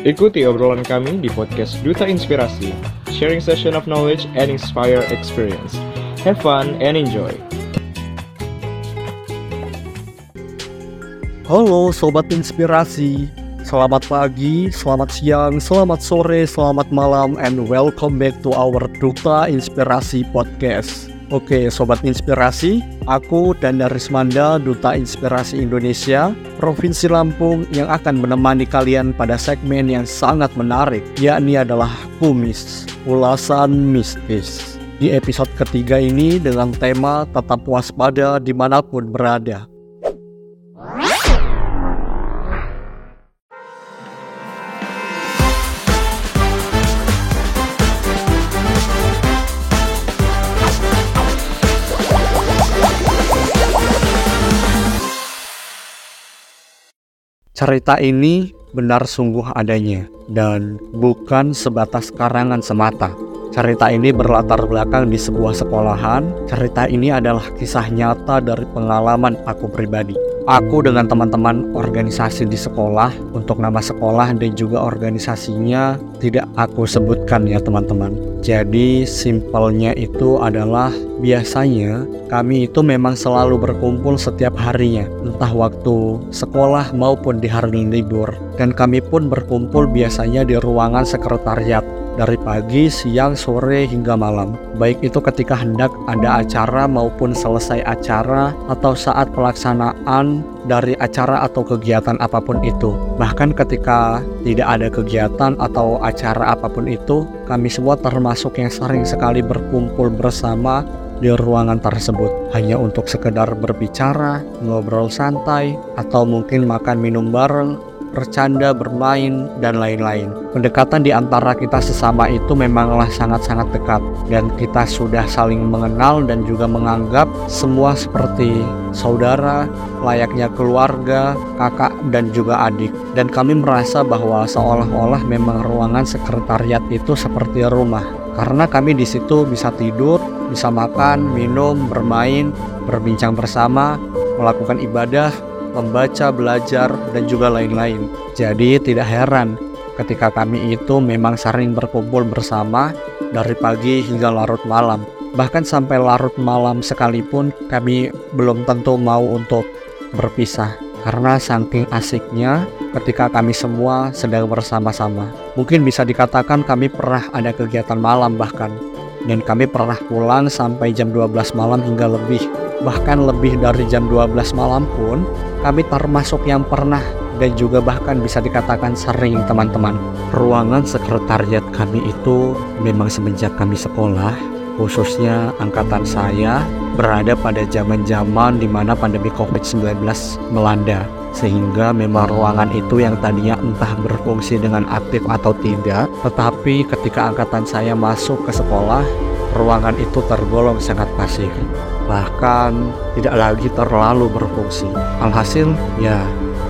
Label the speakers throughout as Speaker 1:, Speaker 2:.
Speaker 1: Ikuti obrolan kami di podcast Duta Inspirasi, sharing session of knowledge and inspire experience. Have fun and enjoy.
Speaker 2: Halo Sobat Inspirasi, selamat pagi, selamat siang, selamat sore, selamat malam, and welcome back to our Duta Inspirasi Podcast. Oke Sobat Inspirasi, aku dan Darismanda Duta Inspirasi Indonesia Provinsi Lampung yang akan menemani kalian pada segmen yang sangat menarik yakni adalah Kumis, Ulasan Mistis. Di episode ketiga ini dengan tema tetap waspada di mana pun berada. Cerita ini benar sungguh adanya dan bukan sebatas karangan semata. Cerita ini berlatar belakang di sebuah sekolahan. Cerita ini adalah kisah nyata dari pengalaman aku pribadi. Aku dengan teman-teman organisasi di sekolah untuk nama sekolah dan juga organisasinya tidak aku sebutkan ya teman-teman. Jadi simpelnya itu adalah biasanya kami itu memang selalu berkumpul setiap harinya, entah waktu sekolah maupun di hari libur. Dan kami pun berkumpul biasanya di ruangan sekretariat dari pagi, siang, sore, hingga malam. Baik itu ketika hendak ada acara maupun selesai acara atau saat pelaksanaan dari acara atau kegiatan apa pun itu. Bahkan ketika tidak ada kegiatan atau acara apa pun itu, kami semua termasuk yang sering sekali berkumpul bersama di ruangan tersebut hanya untuk sekedar berbicara, ngobrol santai, atau mungkin makan minum bareng bercanda, bermain, dan lain-lain. Pendekatan di antara kita sesama itu memanglah sangat-sangat dekat dan kita sudah saling mengenal dan juga menganggap semua seperti saudara, layaknya keluarga, kakak, dan juga adik. Dan kami merasa bahwa seolah-olah memang ruangan sekretariat itu seperti rumah. Karena kami di situ bisa tidur, bisa makan, minum, bermain, berbincang bersama, melakukan ibadah, membaca, belajar, dan juga lain-lain. Jadi tidak heran ketika kami itu memang sering berkumpul bersama dari pagi hingga larut malam. Bahkan sampai larut malam sekalipun kami belum tentu mau untuk berpisah karena saking asiknya ketika kami semua sedang bersama-sama. Mungkin bisa dikatakan kami pernah ada kegiatan malam bahkan dan kami pernah pulang sampai jam 12 malam hingga lebih bahkan lebih dari jam 12 malam pun kami termasuk yang pernah dan juga bahkan bisa dikatakan sering teman-teman. Ruangan sekretariat kami itu memang semenjak kami sekolah khususnya angkatan saya berada pada zaman-zaman di mana pandemi COVID-19 melanda. Sehingga memang ruangan itu yang tadinya entah berfungsi dengan aktif atau tidak tetapi ketika angkatan saya masuk ke sekolah ruangan itu tergolong sangat pasif bahkan tidak lagi terlalu berfungsi. Alhasil, ya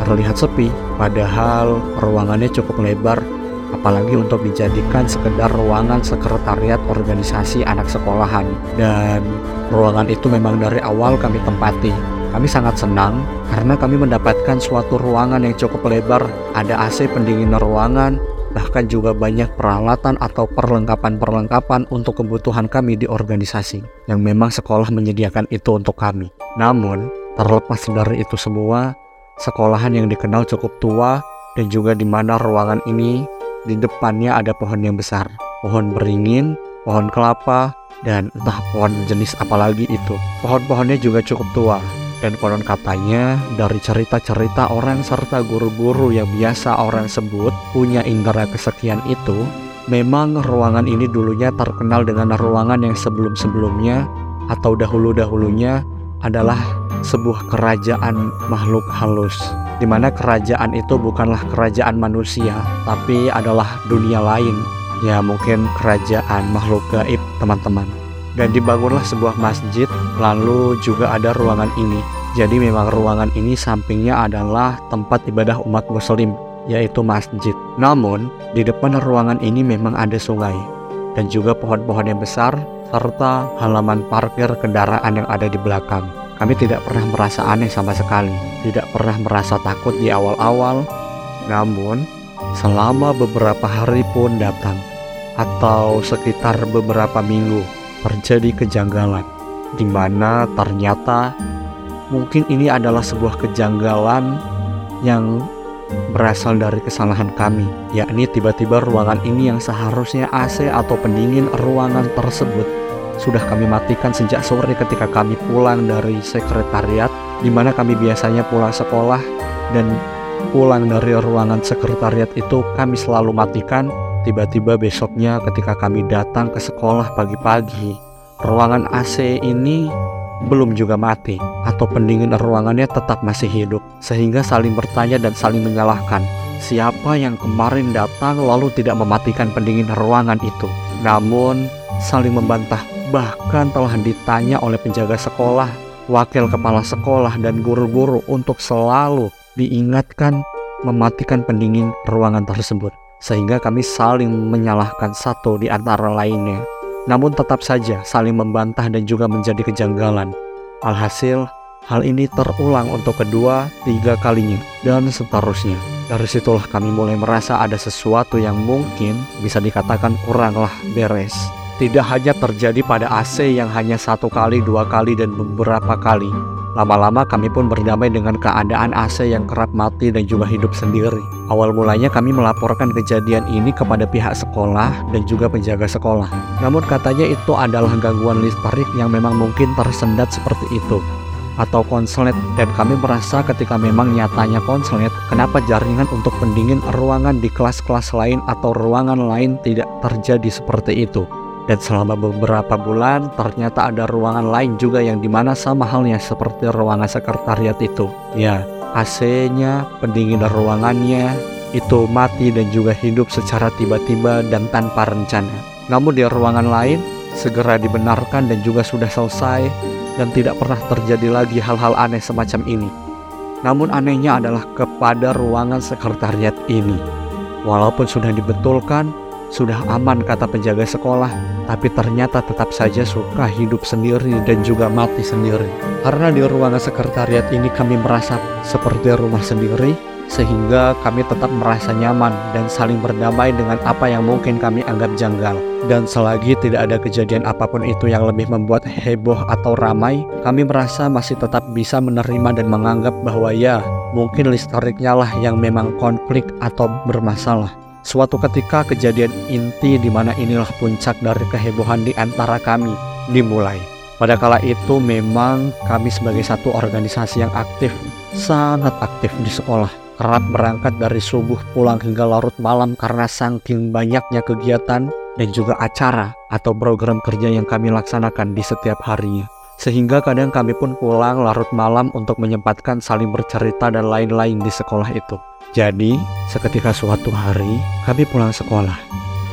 Speaker 2: terlihat sepi, padahal ruangannya cukup lebar, apalagi untuk dijadikan sekedar ruangan sekretariat organisasi anak sekolahan. Dan ruangan itu memang dari awal kami tempati. Kami sangat senang karena kami mendapatkan suatu ruangan yang cukup lebar, ada AC pendingin ruangan, bahkan juga banyak peralatan atau perlengkapan-perlengkapan untuk kebutuhan kami di organisasi yang memang sekolah menyediakan itu untuk kami. Namun, terlepas dari itu semua, sekolahan yang dikenal cukup tua dan juga di mana ruangan ini di depannya ada pohon yang besar, pohon beringin, pohon kelapa, dan entah pohon jenis apalagi itu. Pohon-pohonnya juga cukup tua dan konon katanya dari cerita-cerita orang serta guru-guru yang biasa orang sebut punya indera kesekian itu, memang ruangan ini dulunya terkenal dengan ruangan yang sebelum-sebelumnya atau dahulu-dahulunya adalah sebuah kerajaan makhluk halus di mana kerajaan itu bukanlah kerajaan manusia tapi adalah dunia lain. Ya mungkin kerajaan makhluk gaib teman-teman. Dan dibangunlah sebuah masjid lalu juga ada ruangan ini jadi memang ruangan ini sampingnya adalah tempat ibadah umat muslim yaitu masjid. Namun di depan ruangan ini memang ada sungai dan juga pohon-pohon yang besar serta halaman parkir kendaraan yang ada di belakang. Kami tidak pernah merasa aneh sama sekali tidak pernah merasa takut di awal-awal. Namun selama beberapa hari pun datang atau sekitar beberapa minggu terjadi kejanggalan di mana ternyata mungkin ini adalah sebuah kejanggalan yang berasal dari kesalahan kami, yakni tiba-tiba ruangan ini yang seharusnya AC atau pendingin ruangan tersebut sudah kami matikan sejak sore ketika kami pulang dari sekretariat, di mana kami biasanya pulang sekolah dan pulang dari ruangan sekretariat itu kami selalu matikan. Tiba-tiba besoknya ketika kami datang ke sekolah pagi-pagi, ruangan AC ini belum juga mati atau pendingin ruangannya tetap masih hidup sehingga saling bertanya dan saling menyalahkan. Siapa yang kemarin datang lalu tidak mematikan pendingin ruangan itu? Namun saling membantah bahkan telah ditanya oleh penjaga sekolah wakil kepala sekolah dan guru-guru untuk selalu diingatkan mematikan pendingin ruangan tersebut sehingga kami saling menyalahkan satu di antara lainnya namun tetap saja saling membantah dan juga menjadi kejanggalan. Alhasil, hal ini terulang untuk kedua, tiga kalinya, dan seterusnya. Dari situlah kami mulai merasa ada sesuatu yang mungkin bisa dikatakan kuranglah beres. Tidak hanya terjadi pada AC yang hanya satu kali, dua kali, dan beberapa kali, Lama-lama kami pun berdamai dengan keadaan AC yang kerap mati dan juga hidup sendiri. Awal mulanya kami melaporkan kejadian ini kepada pihak sekolah dan juga penjaga sekolah. Namun katanya itu adalah gangguan listrik yang memang mungkin tersendat seperti itu atau konslet dan kami merasa ketika memang nyatanya konslet kenapa jaringan untuk pendingin ruangan di kelas-kelas lain atau ruangan lain tidak terjadi seperti itu dan selama beberapa bulan ternyata ada ruangan lain juga yang di mana sama halnya seperti ruangan sekretariat itu. Ya, AC-nya, pendingin ruangannya itu mati dan juga hidup secara tiba-tiba dan tanpa rencana. Namun di ruangan lain segera dibenarkan dan juga sudah selesai dan tidak pernah terjadi lagi hal-hal aneh semacam ini. Namun anehnya adalah kepada ruangan sekretariat ini. Walaupun sudah dibetulkan, sudah aman kata penjaga sekolah, tapi ternyata tetap saja suka hidup sendiri dan juga mati sendiri. Karena di ruangan sekretariat ini kami merasa seperti rumah sendiri, sehingga kami tetap merasa nyaman dan saling berdamai dengan apa yang mungkin kami anggap janggal. Dan selagi tidak ada kejadian apa pun itu yang lebih membuat heboh atau ramai, kami merasa masih tetap bisa menerima dan menganggap bahwa ya, mungkin listriknya lah yang memang konflik atau bermasalah. Suatu ketika kejadian inti di mana inilah puncak dari kehebohan di antara kami dimulai. Pada kala itu memang kami sebagai satu organisasi yang aktif, sangat aktif di sekolah. Kerap berangkat dari subuh pulang hingga larut malam karena saking banyaknya kegiatan dan juga acara atau program kerja yang kami laksanakan di setiap harinya. Sehingga kadang kami pun pulang larut malam untuk menyempatkan saling bercerita dan lain-lain di sekolah itu. Jadi, seketika suatu hari, kami pulang sekolah.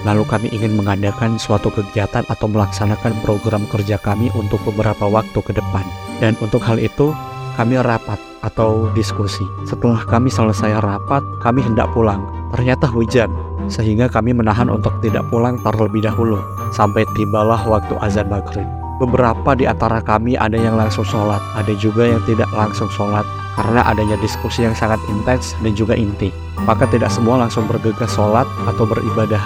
Speaker 2: Lalu kami ingin mengadakan suatu kegiatan atau melaksanakan program kerja kami untuk beberapa waktu ke depan. Dan untuk hal itu, kami rapat atau diskusi. Setelah kami selesai rapat, kami hendak pulang. Ternyata hujan, sehingga kami menahan untuk tidak pulang terlebih dahulu, sampai tibalah waktu azan maghrib. Beberapa di antara kami ada yang langsung sholat, ada juga yang tidak langsung sholat karena adanya diskusi yang sangat intens dan juga inti. Maka tidak semua langsung bergegas sholat atau beribadah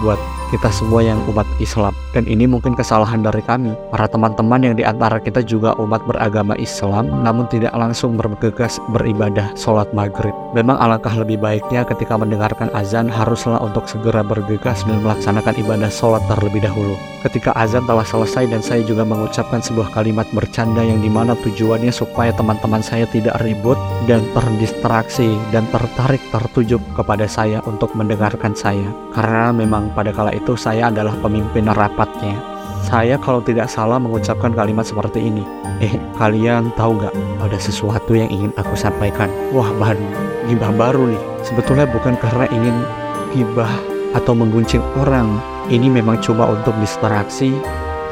Speaker 2: buat kita semua yang umat Islam. Dan ini mungkin kesalahan dari kami. Para teman-teman yang di antara kita juga umat beragama Islam namun tidak langsung bergegas beribadah sholat maghrib. Memang alangkah lebih baiknya ketika mendengarkan azan haruslah untuk segera bergegas dan melaksanakan ibadah sholat terlebih dahulu. Ketika azan telah selesai dan saya juga mengucapkan sebuah kalimat bercanda yang di mana tujuannya supaya teman-teman saya tidak ribut dan terdistraksi dan tertarik tertuju kepada saya untuk mendengarkan saya. Karena memang pada kala itu itu saya adalah pemimpin rapatnya. Saya kalau tidak salah mengucapkan kalimat seperti ini. Eh, kalian tahu nggak ada sesuatu yang ingin aku sampaikan? Wah, bahan gibah baru nih. Sebetulnya bukan karena ingin gibah atau mengguncing orang. Ini memang cuma untuk distraksi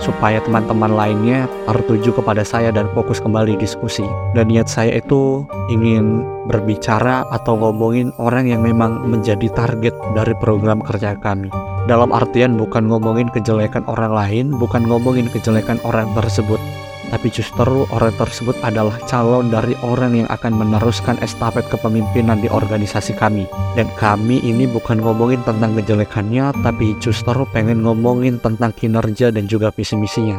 Speaker 2: supaya teman-teman lainnya tertuju kepada saya dan fokus kembali diskusi. Dan niat saya itu ingin berbicara atau ngomongin orang yang memang menjadi target dari program kerja kami. Dalam artian bukan ngomongin kejelekan orang lain, bukan ngomongin kejelekan orang tersebut, tapi justru orang tersebut adalah calon dari orang yang akan meneruskan estafet kepemimpinan di organisasi kami. Dan kami ini bukan ngomongin tentang kejelekannya, tapi justru pengen ngomongin tentang kinerja dan juga visi misinya.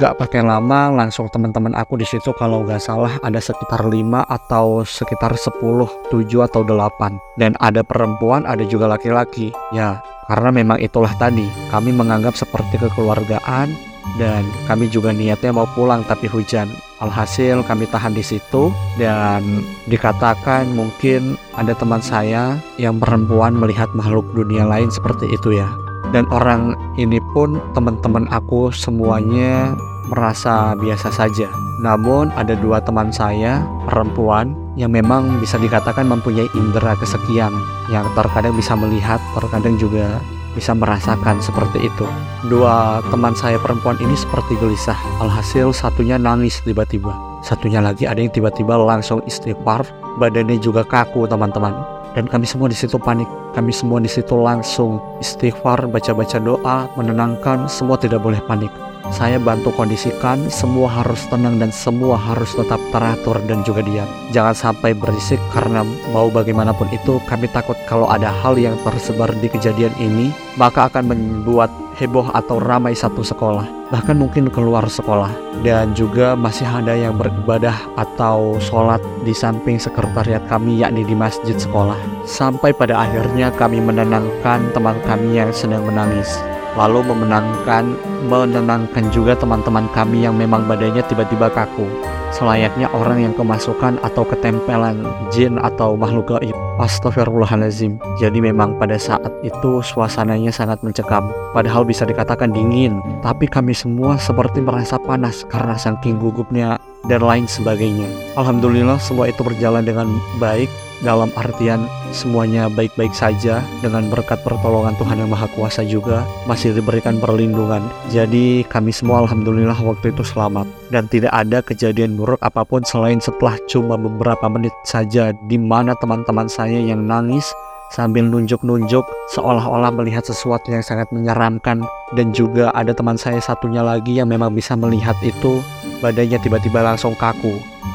Speaker 2: Gak pakai lama, langsung teman-teman aku di situ kalau nggak salah ada sekitar 5 atau sekitar 10, 7 atau 8. Dan ada perempuan, ada juga laki-laki. Ya, karena memang itulah tadi, kami menganggap seperti kekeluargaan dan kami juga niatnya mau pulang tapi hujan. Alhasil kami tahan di situ dan dikatakan mungkin ada teman saya yang perempuan melihat makhluk dunia lain seperti itu ya. Dan orang ini pun teman-teman aku semuanya merasa biasa saja. Namun ada dua teman saya perempuan yang memang bisa dikatakan mempunyai indera kesekian yang terkadang bisa melihat, terkadang juga bisa merasakan seperti itu. Dua teman saya perempuan ini seperti gelisah. Alhasil satunya nangis tiba-tiba. Satunya lagi ada yang tiba-tiba langsung istighfar, badannya juga kaku teman-teman. Dan kami semua di situ panik. Kami semua di situ langsung istighfar, baca-baca doa, menenangkan, semua tidak boleh panik. Saya bantu kondisikan, semua harus tenang dan semua harus tetap teratur dan juga diam. Jangan sampai berisik karena mau bagaimanapun itu kami takut kalau ada hal yang tersebar di kejadian ini maka akan membuat heboh atau ramai satu sekolah bahkan mungkin keluar sekolah. Dan juga masih ada yang beribadah atau sholat di samping sekretariat kami yakni di masjid sekolah. Sampai pada akhirnya kami menenangkan teman kami yang sedang menangis lalu memenangkan menenangkan juga teman-teman kami yang memang badannya tiba-tiba kaku. Selayaknya orang yang kemasukan atau ketempelan jin atau makhluk gaib. Astagfirullahaladzim Jadi memang pada saat itu suasananya sangat mencekam. Padahal bisa dikatakan dingin. Tapi kami semua seperti merasa panas karena saking gugupnya dan lain sebagainya. Alhamdulillah semua itu berjalan dengan baik dalam artian semuanya baik-baik saja dengan berkat pertolongan Tuhan yang Maha Kuasa juga masih diberikan perlindungan. Jadi kami semua alhamdulillah waktu itu selamat dan tidak ada kejadian buruk apa pun selain setelah cuma beberapa menit saja di mana teman-teman saya yang nangis sambil nunjuk-nunjuk seolah-olah melihat sesuatu yang sangat menyeramkan dan juga ada teman saya satunya lagi yang memang bisa melihat itu badannya tiba-tiba langsung kaku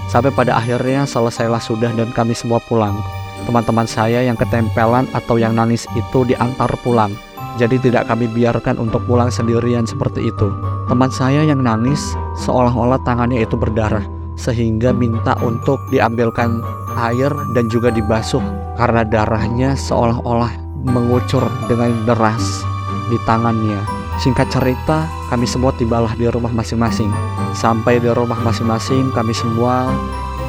Speaker 2: Sampai pada akhirnya selesailah sudah dan kami semua pulang. Teman-teman saya yang ketempelan atau yang nangis itu diantar pulang. Jadi tidak kami biarkan untuk pulang sendirian seperti itu. Teman saya yang nangis seolah-olah tangannya itu berdarah sehingga minta untuk diambilkan air dan juga dibasuh karena darahnya seolah-olah mengucur dengan deras di tangannya. Singkat cerita, kami semua tibalah di rumah masing-masing. Sampai di rumah masing-masing, kami semua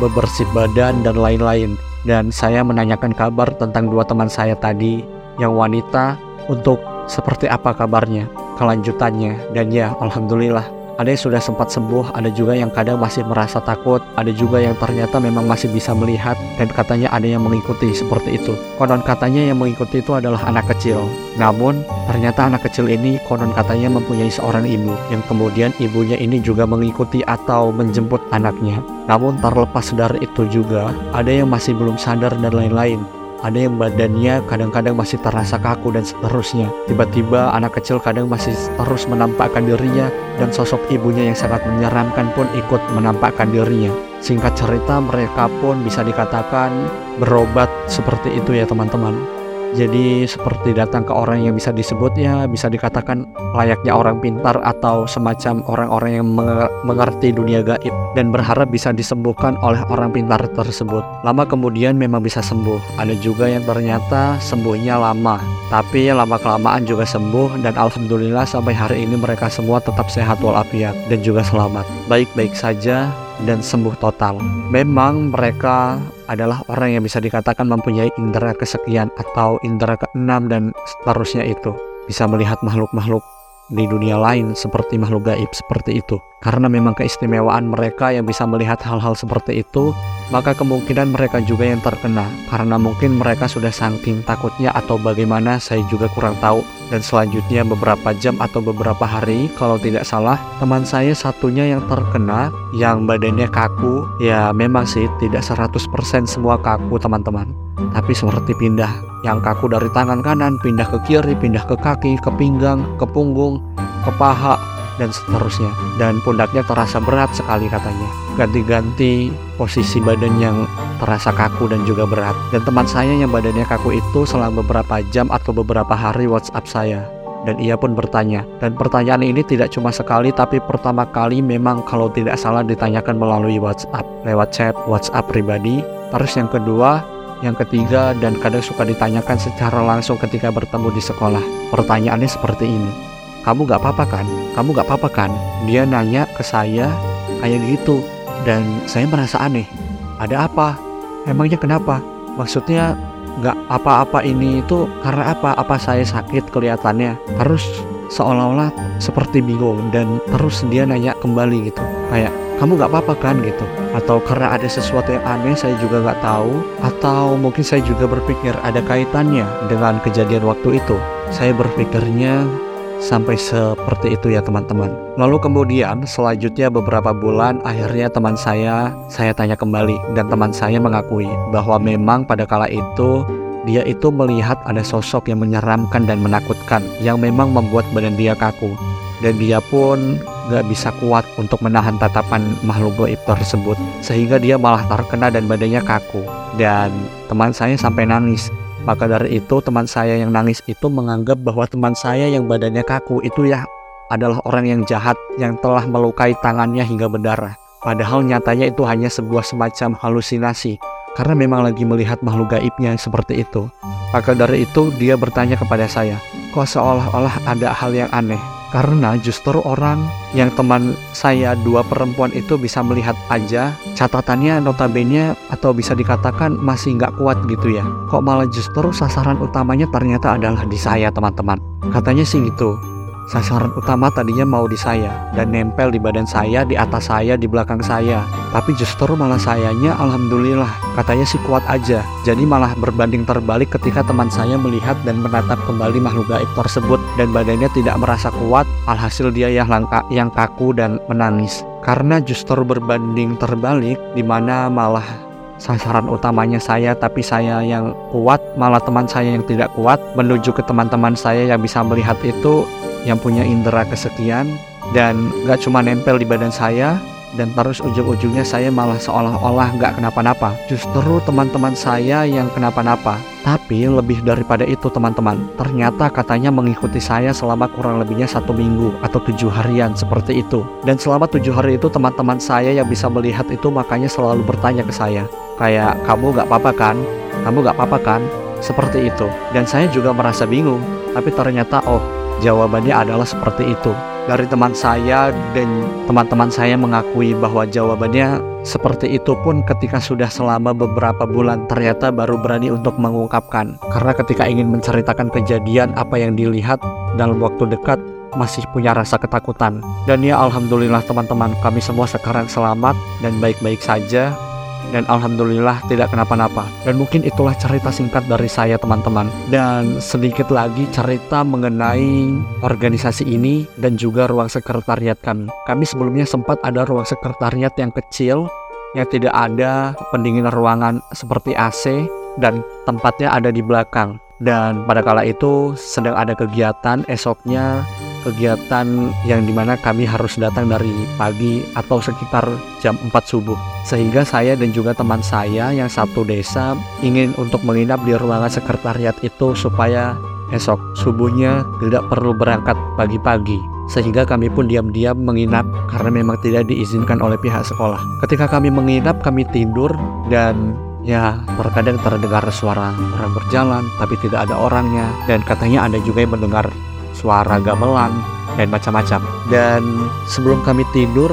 Speaker 2: bebersih badan dan lain-lain. Dan saya menanyakan kabar tentang dua teman saya tadi yang wanita untuk seperti apa kabarnya, kelanjutannya. Dan ya, alhamdulillah ada yang sudah sempat sembuh, ada juga yang kadang masih merasa takut, ada juga yang ternyata memang masih bisa melihat dan katanya ada yang mengikuti seperti itu. Konon katanya yang mengikuti itu adalah anak kecil. Namun ternyata anak kecil ini konon katanya mempunyai seorang ibu yang kemudian ibunya ini juga mengikuti atau menjemput anaknya. Namun terlepas dari itu juga ada yang masih belum sadar dan lain-lain ada yang badannya kadang-kadang masih terasa kaku dan seterusnya. Tiba-tiba anak kecil kadang masih terus menampakkan dirinya dan sosok ibunya yang sangat menyeramkan pun ikut menampakkan dirinya. Singkat cerita mereka pun bisa dikatakan berobat seperti itu ya teman-teman. Jadi seperti datang ke orang yang bisa disebut ya bisa dikatakan layaknya orang pintar atau semacam orang-orang yang mengerti dunia gaib dan berharap bisa disembuhkan oleh orang pintar tersebut. Lama kemudian memang bisa sembuh. Ada juga yang ternyata sembuhnya lama, tapi lama kelamaan juga sembuh dan alhamdulillah sampai hari ini mereka semua tetap sehat walafiat dan juga selamat. Baik-baik saja dan sembuh total. Memang mereka adalah orang yang bisa dikatakan mempunyai indera kesekian atau indera keenam dan seterusnya itu. Bisa melihat makhluk-makhluk di dunia lain seperti makhluk gaib seperti itu. Karena memang keistimewaan mereka yang bisa melihat hal-hal seperti itu, maka kemungkinan mereka juga yang terkena. Karena mungkin mereka sudah saking takutnya atau bagaimana saya juga kurang tahu. Dan selanjutnya beberapa jam atau beberapa hari, kalau tidak salah, teman saya satunya yang terkena, yang badannya kaku, ya memang sih tidak 100% semua kaku teman-teman tapi seperti pindah yang kaku dari tangan kanan pindah ke kiri, pindah ke kaki, ke pinggang, ke punggung, ke paha, dan seterusnya. Dan pundaknya terasa berat sekali katanya. Ganti-ganti posisi badan yang terasa kaku dan juga berat. Dan teman saya yang badannya kaku itu selama beberapa jam atau beberapa hari WhatsApp saya dan ia pun bertanya. Dan pertanyaan ini tidak cuma sekali, tapi pertama kali memang kalau tidak salah ditanyakan melalui WhatsApp, lewat chat WhatsApp pribadi. Terus yang kedua, yang ketiga, dan kadang suka ditanyakan secara langsung ketika bertemu di sekolah. Pertanyaannya seperti ini. Kamu gak apa-apa kan? Kamu gak apa-apa kan? Dia nanya ke saya kayak gitu. Dan saya merasa aneh. Ada apa? Emangnya kenapa? Maksudnya nggak apa-apa ini itu karena apa apa saya sakit kelihatannya terus seolah-olah seperti bingung dan terus dia nanya kembali gitu kayak kamu nggak apa-apa kan gitu. Atau karena ada sesuatu yang aneh saya juga nggak tahu. Atau mungkin saya juga berpikir ada kaitannya dengan kejadian waktu itu. Saya berpikirnya sampai seperti itu ya teman-teman. Lalu kemudian selanjutnya beberapa bulan akhirnya teman saya saya tanya kembali. Dan teman saya mengakui bahwa memang pada kala itu dia itu melihat ada sosok yang menyeramkan dan menakutkan yang memang membuat badan dia kaku. Dan dia pun gak bisa kuat untuk menahan tatapan makhluk goib tersebut sehingga dia malah terkena dan badannya kaku dan teman saya sampai nangis maka dari itu teman saya yang nangis itu menganggap bahwa teman saya yang badannya kaku itu ya adalah orang yang jahat yang telah melukai tangannya hingga berdarah. Padahal nyatanya itu hanya sebuah semacam halusinasi karena memang lagi melihat makhluk gaibnya seperti itu. Maka dari itu dia bertanya kepada saya, kok seolah-olah ada hal yang aneh karena justru orang yang teman saya dua perempuan itu bisa melihat aja catatannya notabene atau bisa dikatakan masih nggak kuat gitu ya. Kok malah justru sasaran utamanya ternyata adalah di saya teman-teman. Katanya sih gitu Sasaran utama tadinya mau di saya dan nempel di badan saya, di atas saya, di belakang saya. Tapi justru malah sayanya alhamdulillah katanya sih kuat aja. Jadi malah berbanding terbalik ketika teman saya melihat dan menatap kembali makhluk gaib tersebut dan badannya tidak merasa kuat, alhasil dia yang langka, yang kaku dan menangis. Karena justru berbanding terbalik di mana malah sasaran utamanya saya tapi saya yang kuat malah teman saya yang tidak kuat menuju ke teman-teman saya yang bisa melihat itu yang punya indera kesekian dan gak cuma nempel di badan saya dan terus ujung-ujungnya saya malah seolah-olah gak kenapa-napa. Justru teman-teman saya yang kenapa-napa tapi lebih daripada itu teman-teman ternyata katanya mengikuti saya selama kurang lebihnya satu minggu atau tujuh harian seperti itu. Dan selama tujuh hari itu teman-teman saya yang bisa melihat itu makanya selalu bertanya ke saya. Kayak kamu gak apa-apa kan? Kamu gak apa-apa kan? Seperti itu. Dan saya juga merasa bingung. Tapi ternyata oh Jawabannya adalah seperti itu. Dari teman saya dan teman-teman saya mengakui bahwa jawabannya seperti itu pun ketika sudah selama beberapa bulan ternyata baru berani untuk mengungkapkan. Karena ketika ingin menceritakan kejadian apa yang dilihat dalam waktu dekat masih punya rasa ketakutan. Dan ya alhamdulillah teman-teman kami semua sekarang selamat dan baik-baik saja dan alhamdulillah tidak kenapa-napa. Dan mungkin itulah cerita singkat dari saya teman-teman. Dan sedikit lagi cerita mengenai organisasi ini dan juga ruang sekretariat kami. Kami sebelumnya sempat ada ruang sekretariat yang kecil yang tidak ada pendingin ruangan seperti AC dan tempatnya ada di belakang. Dan pada kala itu sedang ada kegiatan esoknya kegiatan yang di mana kami harus datang dari pagi atau sekitar jam 4 subuh. Sehingga saya dan juga teman saya yang satu desa ingin untuk menginap di ruangan sekretariat itu supaya esok subuhnya tidak perlu berangkat pagi-pagi. Sehingga kami pun diam-diam menginap karena memang tidak diizinkan oleh pihak sekolah. Ketika kami menginap, kami tidur dan ya terkadang terdengar suara orang berjalan tapi tidak ada orangnya. Dan katanya ada juga yang mendengar suara gamelan, dan macam-macam. Dan sebelum kami tidur,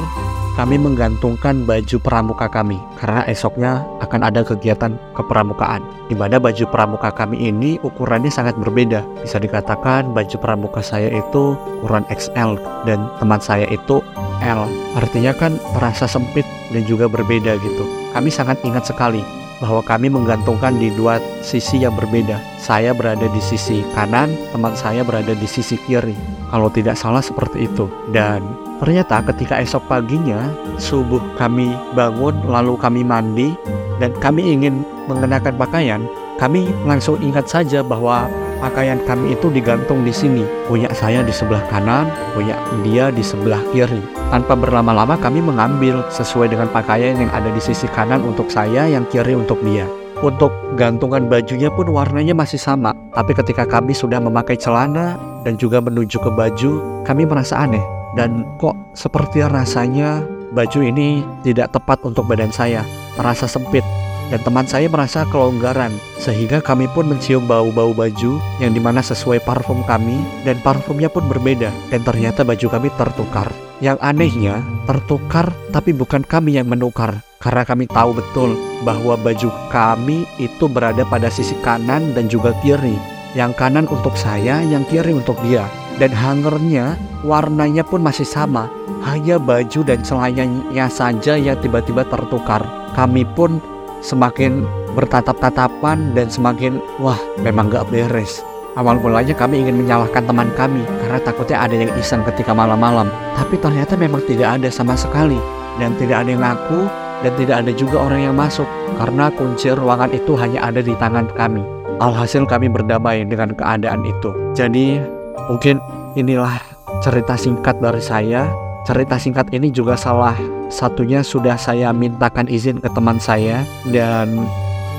Speaker 2: kami menggantungkan baju pramuka kami karena esoknya akan ada kegiatan kepramukaan di mana baju pramuka kami ini ukurannya sangat berbeda. Bisa dikatakan baju pramuka saya itu ukuran XL dan teman saya itu L. Artinya kan terasa sempit dan juga berbeda gitu. Kami sangat ingat sekali bahwa kami menggantungkan di dua sisi yang berbeda. Saya berada di sisi kanan, teman saya berada di sisi kiri. Kalau tidak salah seperti itu. Dan ternyata ketika esok paginya, subuh kami bangun, lalu kami mandi, dan kami ingin mengenakan pakaian, kami langsung ingat saja bahwa pakaian kami itu digantung di sini. Punya saya di sebelah kanan, punya dia di sebelah kiri. Tanpa berlama-lama kami mengambil sesuai dengan pakaian yang ada di sisi kanan untuk saya, yang kiri untuk dia. Untuk gantungan bajunya pun warnanya masih sama, tapi ketika kami sudah memakai celana dan juga menuju ke baju, kami merasa aneh. Dan kok seperti rasanya baju ini tidak tepat untuk badan saya, terasa sempit dan teman saya merasa kelonggaran sehingga kami pun mencium bau-bau baju yang di mana sesuai parfum kami dan parfumnya pun berbeda. Dan ternyata baju kami tertukar. Yang anehnya tertukar tapi bukan kami yang menukar. Karena kami tahu betul bahwa baju kami itu berada pada sisi kanan dan juga kiri. Yang kanan untuk saya yang kiri untuk dia. Dan hangernya warnanya pun masih sama. Hanya baju dan celananya saja yang tiba-tiba tertukar. Kami pun semakin bertatap-tatapan dan semakin wah memang gak beres. Awal mulanya kami ingin menyalahkan teman kami karena takutnya ada yang iseng ketika malam-malam. Tapi ternyata memang tidak ada sama sekali dan tidak ada yang ngaku dan tidak ada juga orang yang masuk karena kunci ruangan itu hanya ada di tangan kami. Alhasil kami berdamai dengan keadaan itu. Jadi mungkin inilah cerita singkat dari saya cerita singkat ini juga salah satunya sudah saya mintakan izin ke teman saya dan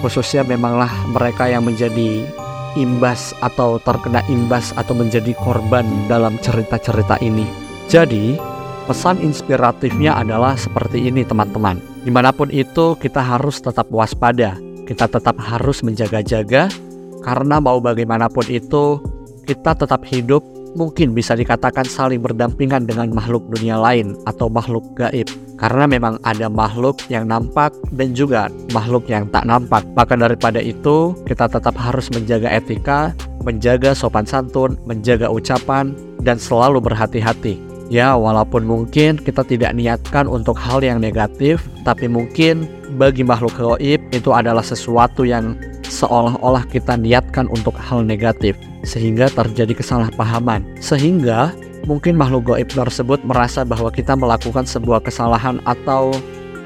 Speaker 2: khususnya memanglah mereka yang menjadi imbas atau terkena imbas atau menjadi korban dalam cerita-cerita ini. Jadi, pesan inspiratifnya adalah seperti ini teman-teman. Di mana pun itu kita harus tetap waspada, kita tetap harus menjaga-jaga karena mau bagaimanapun itu kita tetap hidup mungkin bisa dikatakan saling berdampingan dengan makhluk dunia lain atau makhluk gaib karena memang ada makhluk yang nampak dan juga makhluk yang tak nampak. Maka daripada itu, kita tetap harus menjaga etika, menjaga sopan santun, menjaga ucapan, dan selalu berhati-hati. Ya, walaupun mungkin kita tidak niatkan untuk hal yang negatif, tapi mungkin bagi makhluk gaib itu adalah sesuatu yang seolah-olah kita niatkan untuk hal negatif sehingga terjadi kesalahpahaman. Sehingga mungkin makhluk goib tersebut merasa bahwa kita melakukan sebuah kesalahan atau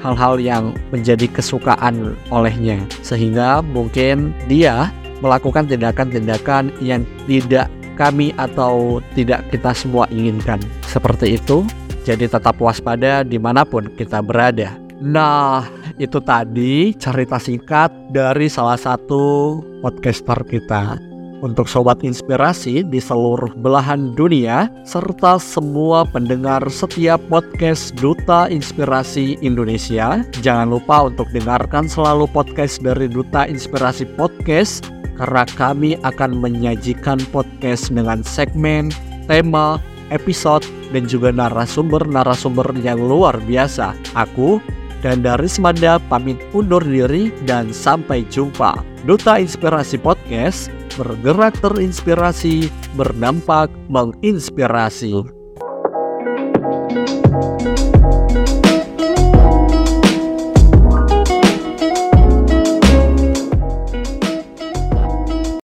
Speaker 2: hal-hal yang menjadi kesukaan olehnya. Sehingga mungkin dia melakukan tindakan-tindakan yang tidak kami atau tidak kita semua inginkan. Seperti itu jadi tetap waspada di mana pun kita berada. Nah itu tadi cerita singkat dari salah satu podcaster kita untuk sobat inspirasi di seluruh belahan dunia serta semua pendengar setiap podcast Duta Inspirasi Indonesia. Jangan lupa untuk dengarkan selalu podcast dari Duta Inspirasi Podcast karena kami akan menyajikan podcast dengan segmen, tema, episode, dan juga narasumber-narasumber yang luar biasa. Aku dan dari Semanda pamit undur diri dan sampai jumpa. Duta Inspirasi Podcast bergerak terinspirasi, berdampak menginspirasi.